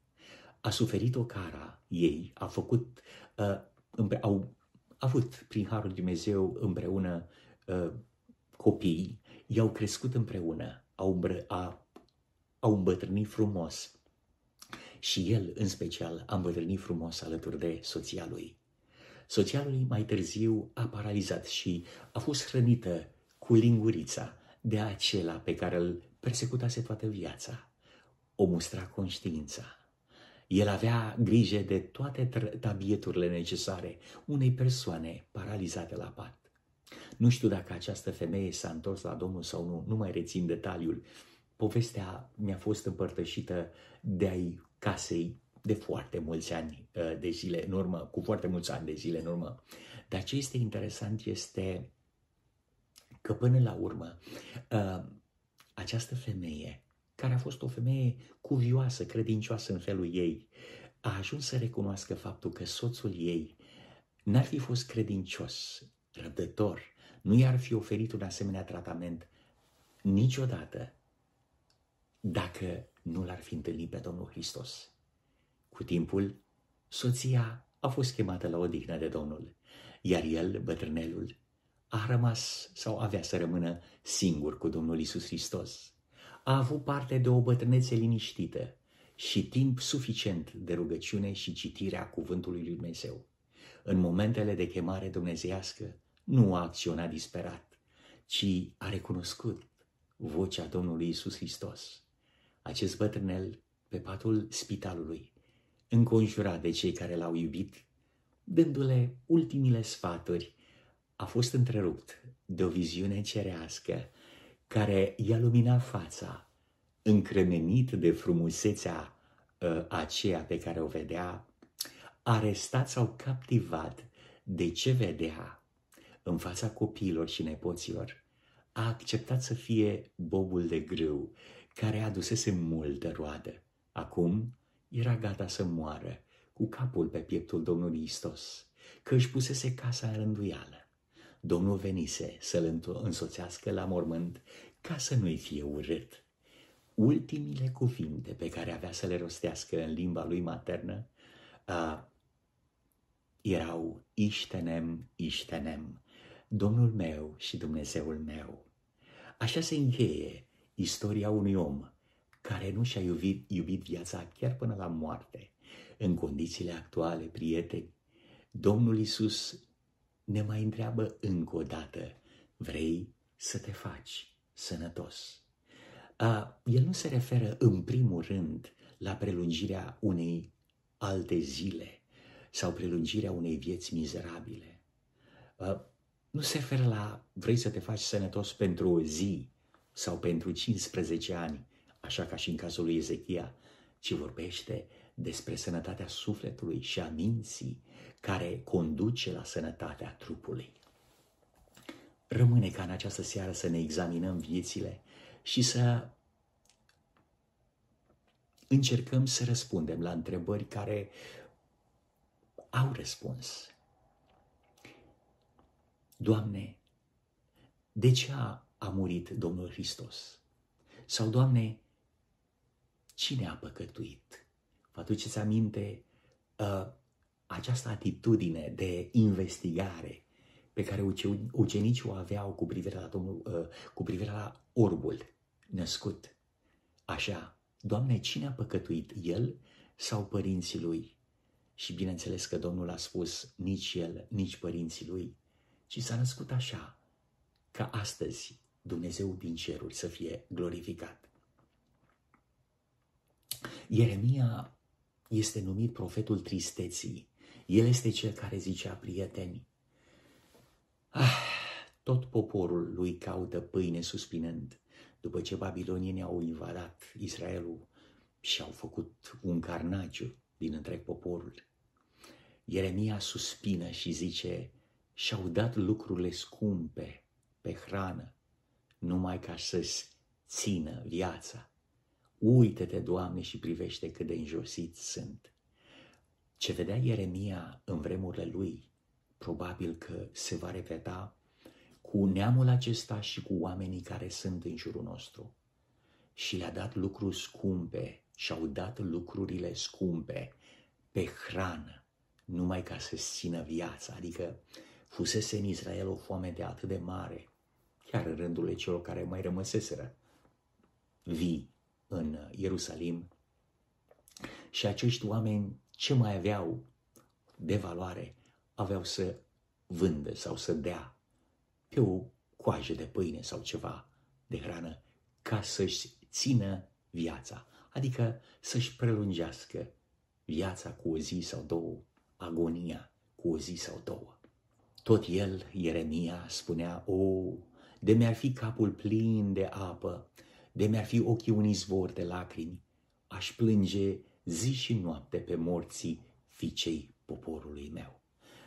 A suferit o cara ei, a făcut, uh, împre- au avut prin Harul Dumnezeu împreună uh, copii, i-au crescut împreună, au, îmbră, a, au îmbătrânit frumos. Și el, în special, a îmbătrânit frumos alături de soția lui. Soția lui mai târziu a paralizat și a fost hrănită cu lingurița de acela pe care îl persecutase toată viața. O mustra conștiința. El avea grijă de toate tabieturile necesare unei persoane paralizate la pat. Nu știu dacă această femeie s-a întors la Domnul sau nu, nu mai rețin detaliul. Povestea mi-a fost împărtășită de ai casei de foarte mulți ani uh, de zile în urmă, cu foarte mulți ani de zile în urmă. Dar ce este interesant este că până la urmă uh, această femeie, care a fost o femeie cuvioasă, credincioasă în felul ei, a ajuns să recunoască faptul că soțul ei n-ar fi fost credincios, răbdător, nu i-ar fi oferit un asemenea tratament niciodată dacă nu l-ar fi întâlnit pe Domnul Hristos. Cu timpul, soția a fost chemată la odihnă de Domnul, iar el, bătrânelul, a rămas sau avea să rămână singur cu Domnul Isus Hristos. A avut parte de o bătrânețe liniștită și timp suficient de rugăciune și citirea cuvântului lui Dumnezeu. În momentele de chemare dumnezeiască, nu a acționat disperat, ci a recunoscut vocea Domnului Isus Hristos. Acest bătrânel, pe patul spitalului, înconjurat de cei care l-au iubit, dându-le ultimile sfaturi, a fost întrerupt de o viziune cerească care i-a luminat fața, încremenit de frumusețea uh, aceea pe care o vedea, arestat sau captivat de ce vedea în fața copiilor și nepoților, a acceptat să fie bobul de grâu care adusese multă roadă. Acum era gata să moară cu capul pe pieptul Domnului Istos, că își pusese casa în rânduială. Domnul venise să-l însoțească la mormânt ca să nu-i fie urât. Ultimile cuvinte pe care avea să le rostească în limba lui maternă uh, erau Iștenem, Iștenem, Domnul meu și Dumnezeul meu. Așa se încheie istoria unui om care nu și-a iubit, iubit viața chiar până la moarte. În condițiile actuale, prieteni, Domnul Isus ne mai întreabă încă o dată, vrei să te faci sănătos? A, el nu se referă în primul rând la prelungirea unei alte zile sau prelungirea unei vieți mizerabile. A, nu se referă la vrei să te faci sănătos pentru o zi sau pentru 15 ani, așa ca și în cazul lui Ezechia, ci vorbește despre sănătatea sufletului și a minții care conduce la sănătatea trupului. Rămâne ca în această seară să ne examinăm viețile și să încercăm să răspundem la întrebări care au răspuns. Doamne, de ce a, a murit Domnul Hristos? Sau, Doamne, cine a păcătuit? Vă aduceți aminte uh, această atitudine de investigare pe care ucenicii o aveau cu privire la, Domnul, uh, cu privire la orbul născut. Așa, Doamne, cine a păcătuit, el sau părinții lui? Și bineînțeles că Domnul a spus nici el, nici părinții lui, ci s-a născut așa, ca astăzi Dumnezeu din ceruri să fie glorificat. Ieremia este numit profetul tristeții. El este cel care zicea, prieteni, ah, tot poporul lui caută pâine suspinând, după ce babilonienii au invadat Israelul și au făcut un carnagiu din întreg poporul. Ieremia suspină și zice, și-au dat lucrurile scumpe pe hrană, numai ca să-ți țină viața. Uită-te, Doamne, și privește cât de înjosit sunt. Ce vedea Ieremia în vremurile lui, probabil că se va repeta cu neamul acesta și cu oamenii care sunt în jurul nostru. Și le-a dat lucruri scumpe și-au dat lucrurile scumpe pe hrană, numai ca să țină viața. Adică fusese în Israel o foame de atât de mare, chiar în rândurile celor care mai rămăseseră vii în Ierusalim. Și acești oameni ce mai aveau de valoare aveau să vândă sau să dea pe o coajă de pâine sau ceva de hrană ca să-și țină viața, adică să-și prelungească viața cu o zi sau două, agonia cu o zi sau două. Tot el, Ieremia, spunea, o, de mi-ar fi capul plin de apă, de mi-ar fi ochii un izvor de lacrimi, aș plânge zi și noapte pe morții fiicei poporului meu.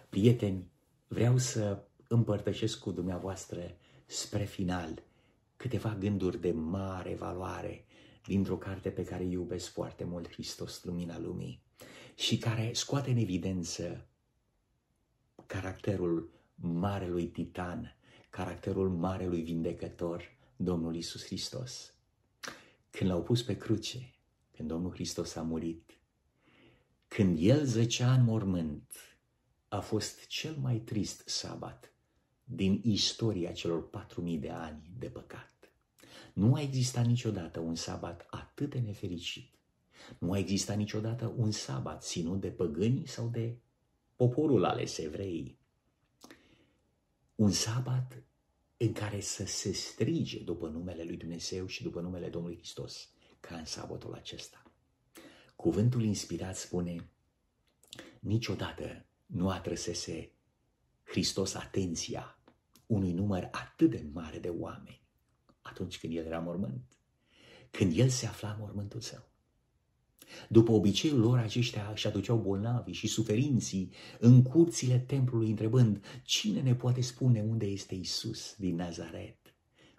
Prieteni, vreau să împărtășesc cu dumneavoastră spre final câteva gânduri de mare valoare dintr-o carte pe care iubesc foarte mult, Hristos, Lumina Lumii, și care scoate în evidență caracterul marelui titan, caracterul marelui vindecător, Domnul Isus Hristos. Când l-au pus pe cruce, când Domnul Hristos a murit, când El zăcea în mormânt, a fost cel mai trist sabat din istoria celor patru mii de ani de păcat. Nu a existat niciodată un sabat atât de nefericit. Nu a existat niciodată un sabat ținut de păgâni sau de poporul ales evrei. Un sabat în care să se strige după numele lui Dumnezeu și după numele Domnului Hristos, ca în sabatul acesta. Cuvântul inspirat spune, niciodată nu atrăsese Hristos atenția unui număr atât de mare de oameni, atunci când el era mormânt, când el se afla în mormântul său. După obiceiul lor, aceștia își aduceau bolnavi și suferinții în curțile templului, întrebând, cine ne poate spune unde este Isus din Nazaret?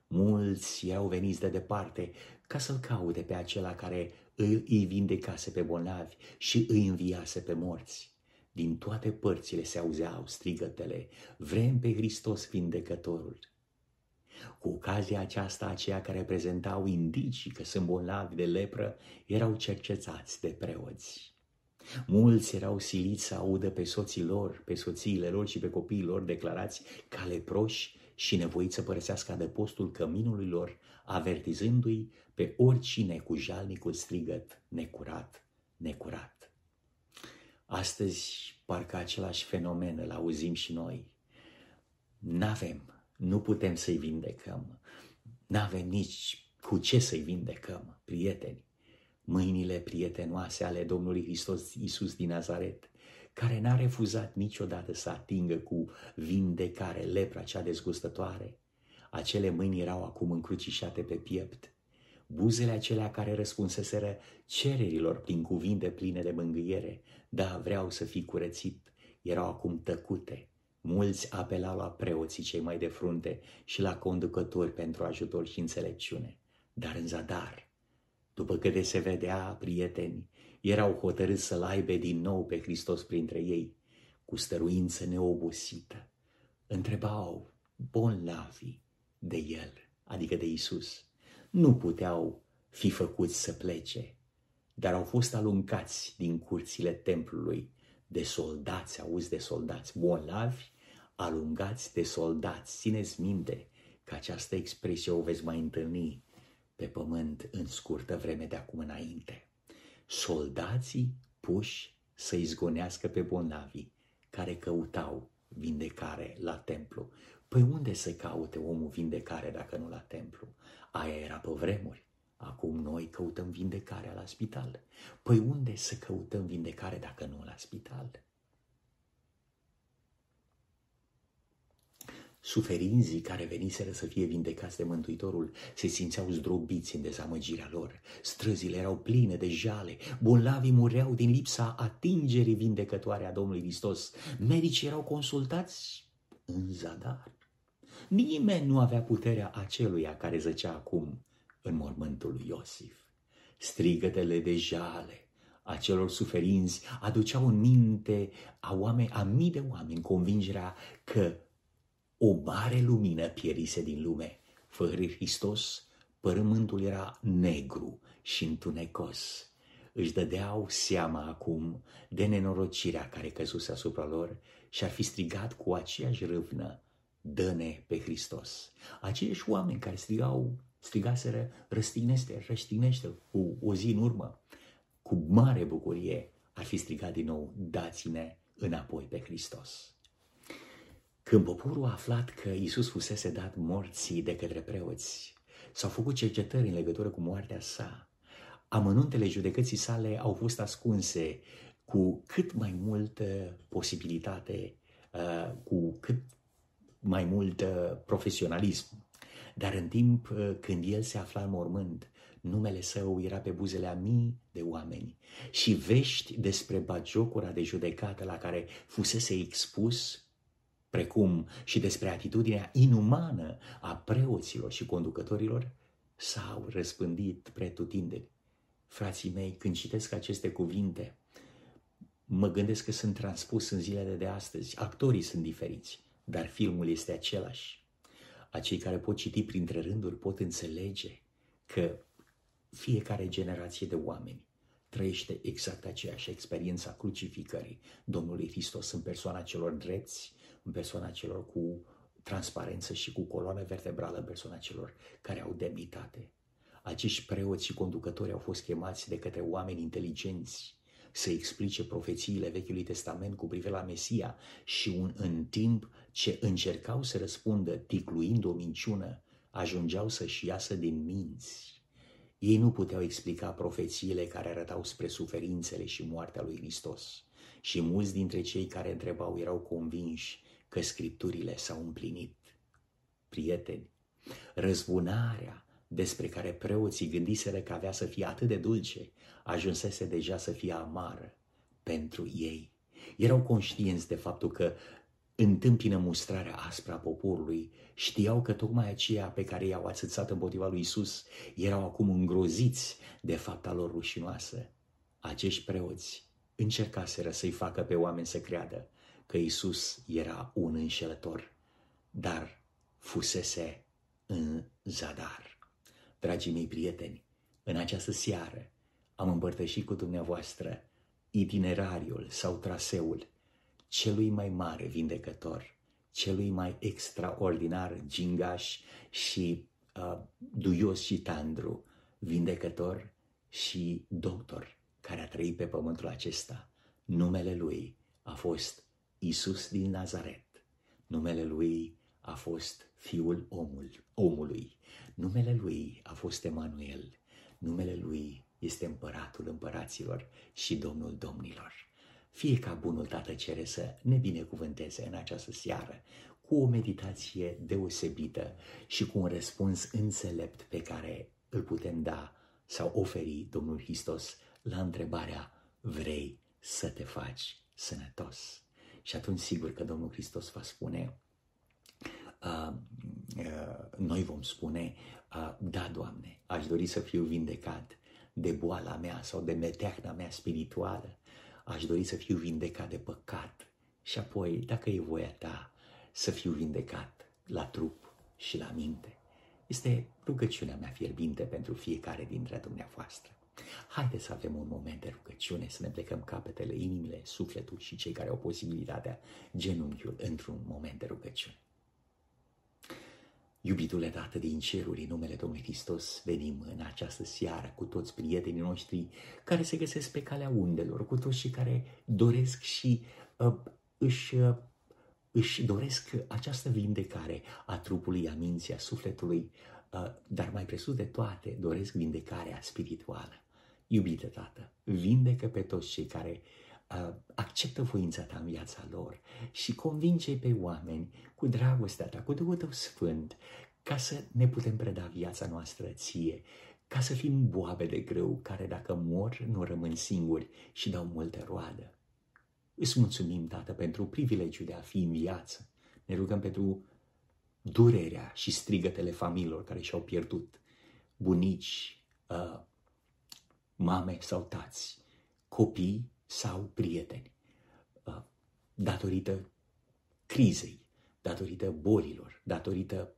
Mulți erau veniți de departe ca să-l caute pe acela care îi vindecase pe bolnavi și îi înviase pe morți. Din toate părțile se auzeau strigătele, vrem pe Hristos vindecătorul. Cu ocazia aceasta, aceia care prezentau indicii că sunt bolnavi de lepră erau cercetați de preoți. Mulți erau siliți să audă pe soții lor, pe soțiile lor și pe copiii lor declarați ca leproși și nevoiți să părăsească adăpostul căminului lor, avertizându-i pe oricine cu jalnicul strigăt, necurat, necurat. Astăzi, parcă același fenomen îl auzim și noi. N-avem nu putem să-i vindecăm. N-avem nici cu ce să-i vindecăm, prieteni. Mâinile prietenoase ale Domnului Hristos Iisus din Nazaret, care n-a refuzat niciodată să atingă cu vindecare lepra cea dezgustătoare. Acele mâini erau acum încrucișate pe piept. Buzele acelea care răspunseseră cererilor prin cuvinte pline de mângâiere, da, vreau să fii curățit, erau acum tăcute, Mulți apelau la preoții cei mai de frunte și la conducători pentru ajutor și înțelepciune, dar în zadar, după câte se vedea, prieteni, erau hotărâți să-L aibă din nou pe Hristos printre ei, cu stăruință neobosită. Întrebau bolnavi de El, adică de Isus. Nu puteau fi făcuți să plece, dar au fost aluncați din curțile templului de soldați, auzi de soldați bolnavi, alungați de soldați. Țineți minte că această expresie o veți mai întâlni pe pământ în scurtă vreme de acum înainte. Soldații puși să izgonească pe bolnavi care căutau vindecare la templu. Păi unde să caute omul vindecare dacă nu la templu? Aia era pe vremuri. Acum noi căutăm vindecarea la spital. Păi unde să căutăm vindecare dacă nu la spital? Suferinzii care veniseră să fie vindecați de Mântuitorul se simțeau zdrobiți în dezamăgirea lor. Străzile erau pline de jale, bolnavii mureau din lipsa atingerii vindecătoare a Domnului Hristos. Medicii erau consultați în zadar. Nimeni nu avea puterea aceluia care zăcea acum în mormântul lui Iosif. Strigătele de jale a celor suferinți aduceau în minte a, oameni, a mii de oameni convingerea că o mare lumină pierise din lume. Fără Hristos, părământul era negru și întunecos. Își dădeau seama acum de nenorocirea care căzuse asupra lor și ar fi strigat cu aceeași râvnă, dă-ne pe Hristos. Aceiași oameni care strigau strigaseră răstignește, răstignește cu o zi în urmă, cu mare bucurie ar fi strigat din nou, dați-ne înapoi pe Hristos. Când poporul a aflat că Isus fusese dat morții de către preoți, s-au făcut cercetări în legătură cu moartea sa. Amănuntele judecății sale au fost ascunse cu cât mai multă posibilitate, uh, cu cât mai mult profesionalism. Dar în timp uh, când el se afla în mormânt, numele său era pe buzele a mii de oameni și vești despre bagiocura de judecată la care fusese expus, precum și despre atitudinea inumană a preoților și conducătorilor, s-au răspândit pretutindeni. Frații mei, când citesc aceste cuvinte, mă gândesc că sunt transpus în zilele de astăzi. Actorii sunt diferiți, dar filmul este același. Acei care pot citi printre rânduri pot înțelege că fiecare generație de oameni trăiește exact aceeași experiență a crucificării Domnului Hristos în persoana celor drepți, în persoana celor cu transparență și cu coloană vertebrală în persoana celor care au demnitate. Acești preoți și conducători au fost chemați de către oameni inteligenți să explice profețiile Vechiului Testament cu privire la Mesia și un, în timp ce încercau să răspundă ticluind o minciună, ajungeau să-și iasă din minți. Ei nu puteau explica profețiile care arătau spre suferințele și moartea lui Hristos. Și mulți dintre cei care întrebau erau convinși că scripturile s-au împlinit. Prieteni, Răzbunarea despre care preoții gândiseră că avea să fie atât de dulce, ajunsese deja să fie amară pentru ei. Erau conștienți de faptul că întâmpină mustrarea aspră a poporului, știau că tocmai aceia pe care i-au atâțat împotriva lui Isus erau acum îngroziți de fapta lor rușinoasă. Acești preoți încercaseră să-i facă pe oameni să creadă că Isus era un înșelător, dar fusese în zadar. Dragii mei prieteni, în această seară am împărtășit cu dumneavoastră itinerariul sau traseul celui mai mare vindecător, celui mai extraordinar gingaș și uh, duios și tandru, vindecător și doctor care a trăit pe pământul acesta. Numele lui a fost Isus din Nazaret. Numele lui a fost Fiul omul, omului. Numele lui a fost Emanuel. Numele lui este împăratul împăraților și domnul domnilor. Fie ca bunul Tată Cere să ne binecuvânteze în această seară cu o meditație deosebită și cu un răspuns înțelept pe care îl putem da sau oferi Domnul Hristos la întrebarea vrei să te faci sănătos? Și atunci sigur că Domnul Hristos va spune uh, uh, noi vom spune uh, da, Doamne, aș dori să fiu vindecat de boala mea sau de meteahna mea spirituală. Aș dori să fiu vindecat de păcat și apoi, dacă e voia ta, să fiu vindecat la trup și la minte. Este rugăciunea mea fierbinte pentru fiecare dintre dumneavoastră. Haideți să avem un moment de rugăciune, să ne plecăm capetele, inimile, sufletul și cei care au posibilitatea, genunchiul, într-un moment de rugăciune. Iubitule Tată din ceruri, în numele Domnului Hristos, venim în această seară cu toți prietenii noștri care se găsesc pe calea undelor, cu toți cei care doresc și uh, își, uh, își doresc această vindecare a trupului, a minții, a sufletului, uh, dar mai presus de toate doresc vindecarea spirituală. Iubite Tată, vindecă pe toți cei care uh, acceptă voința ta în viața lor și convinge pe oameni cu dragostea ta, cu Duhul tău sfânt, ca să ne putem preda viața noastră ție, ca să fim boabe de grâu care dacă mor nu rămân singuri și dau multă roadă. Îți mulțumim, Tată, pentru privilegiul de a fi în viață. Ne rugăm pentru durerea și strigătele familiilor care și-au pierdut bunici, uh, mame sau tați, copii sau prieteni, uh, datorită crizei, datorită bolilor, datorită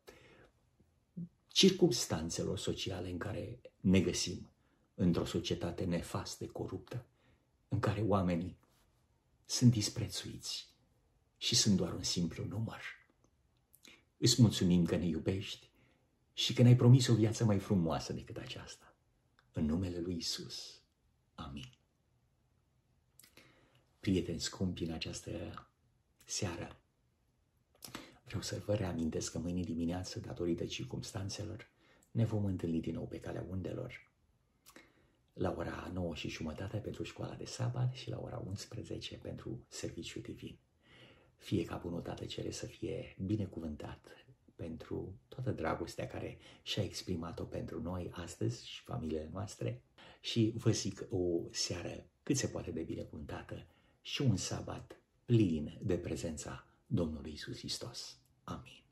circumstanțelor sociale în care ne găsim într-o societate nefastă, coruptă, în care oamenii sunt disprețuiți și sunt doar un simplu număr. Îți mulțumim că ne iubești și că ne-ai promis o viață mai frumoasă decât aceasta. În numele lui Isus. Amin. Prieteni scumpi, în această seară, vreau să vă reamintesc că mâine dimineață, datorită circumstanțelor, ne vom întâlni din nou pe calea undelor. La ora 9 și jumătate pentru școala de sabat și la ora 11 pentru serviciu divin. Fie ca bunul Tată Cere să fie binecuvântat pentru toată dragostea care și-a exprimat-o pentru noi astăzi și familiile noastre. Și vă zic o seară cât se poate de binecuvântată și un sabat plin de prezența Domnului Isus Hristos. Amin.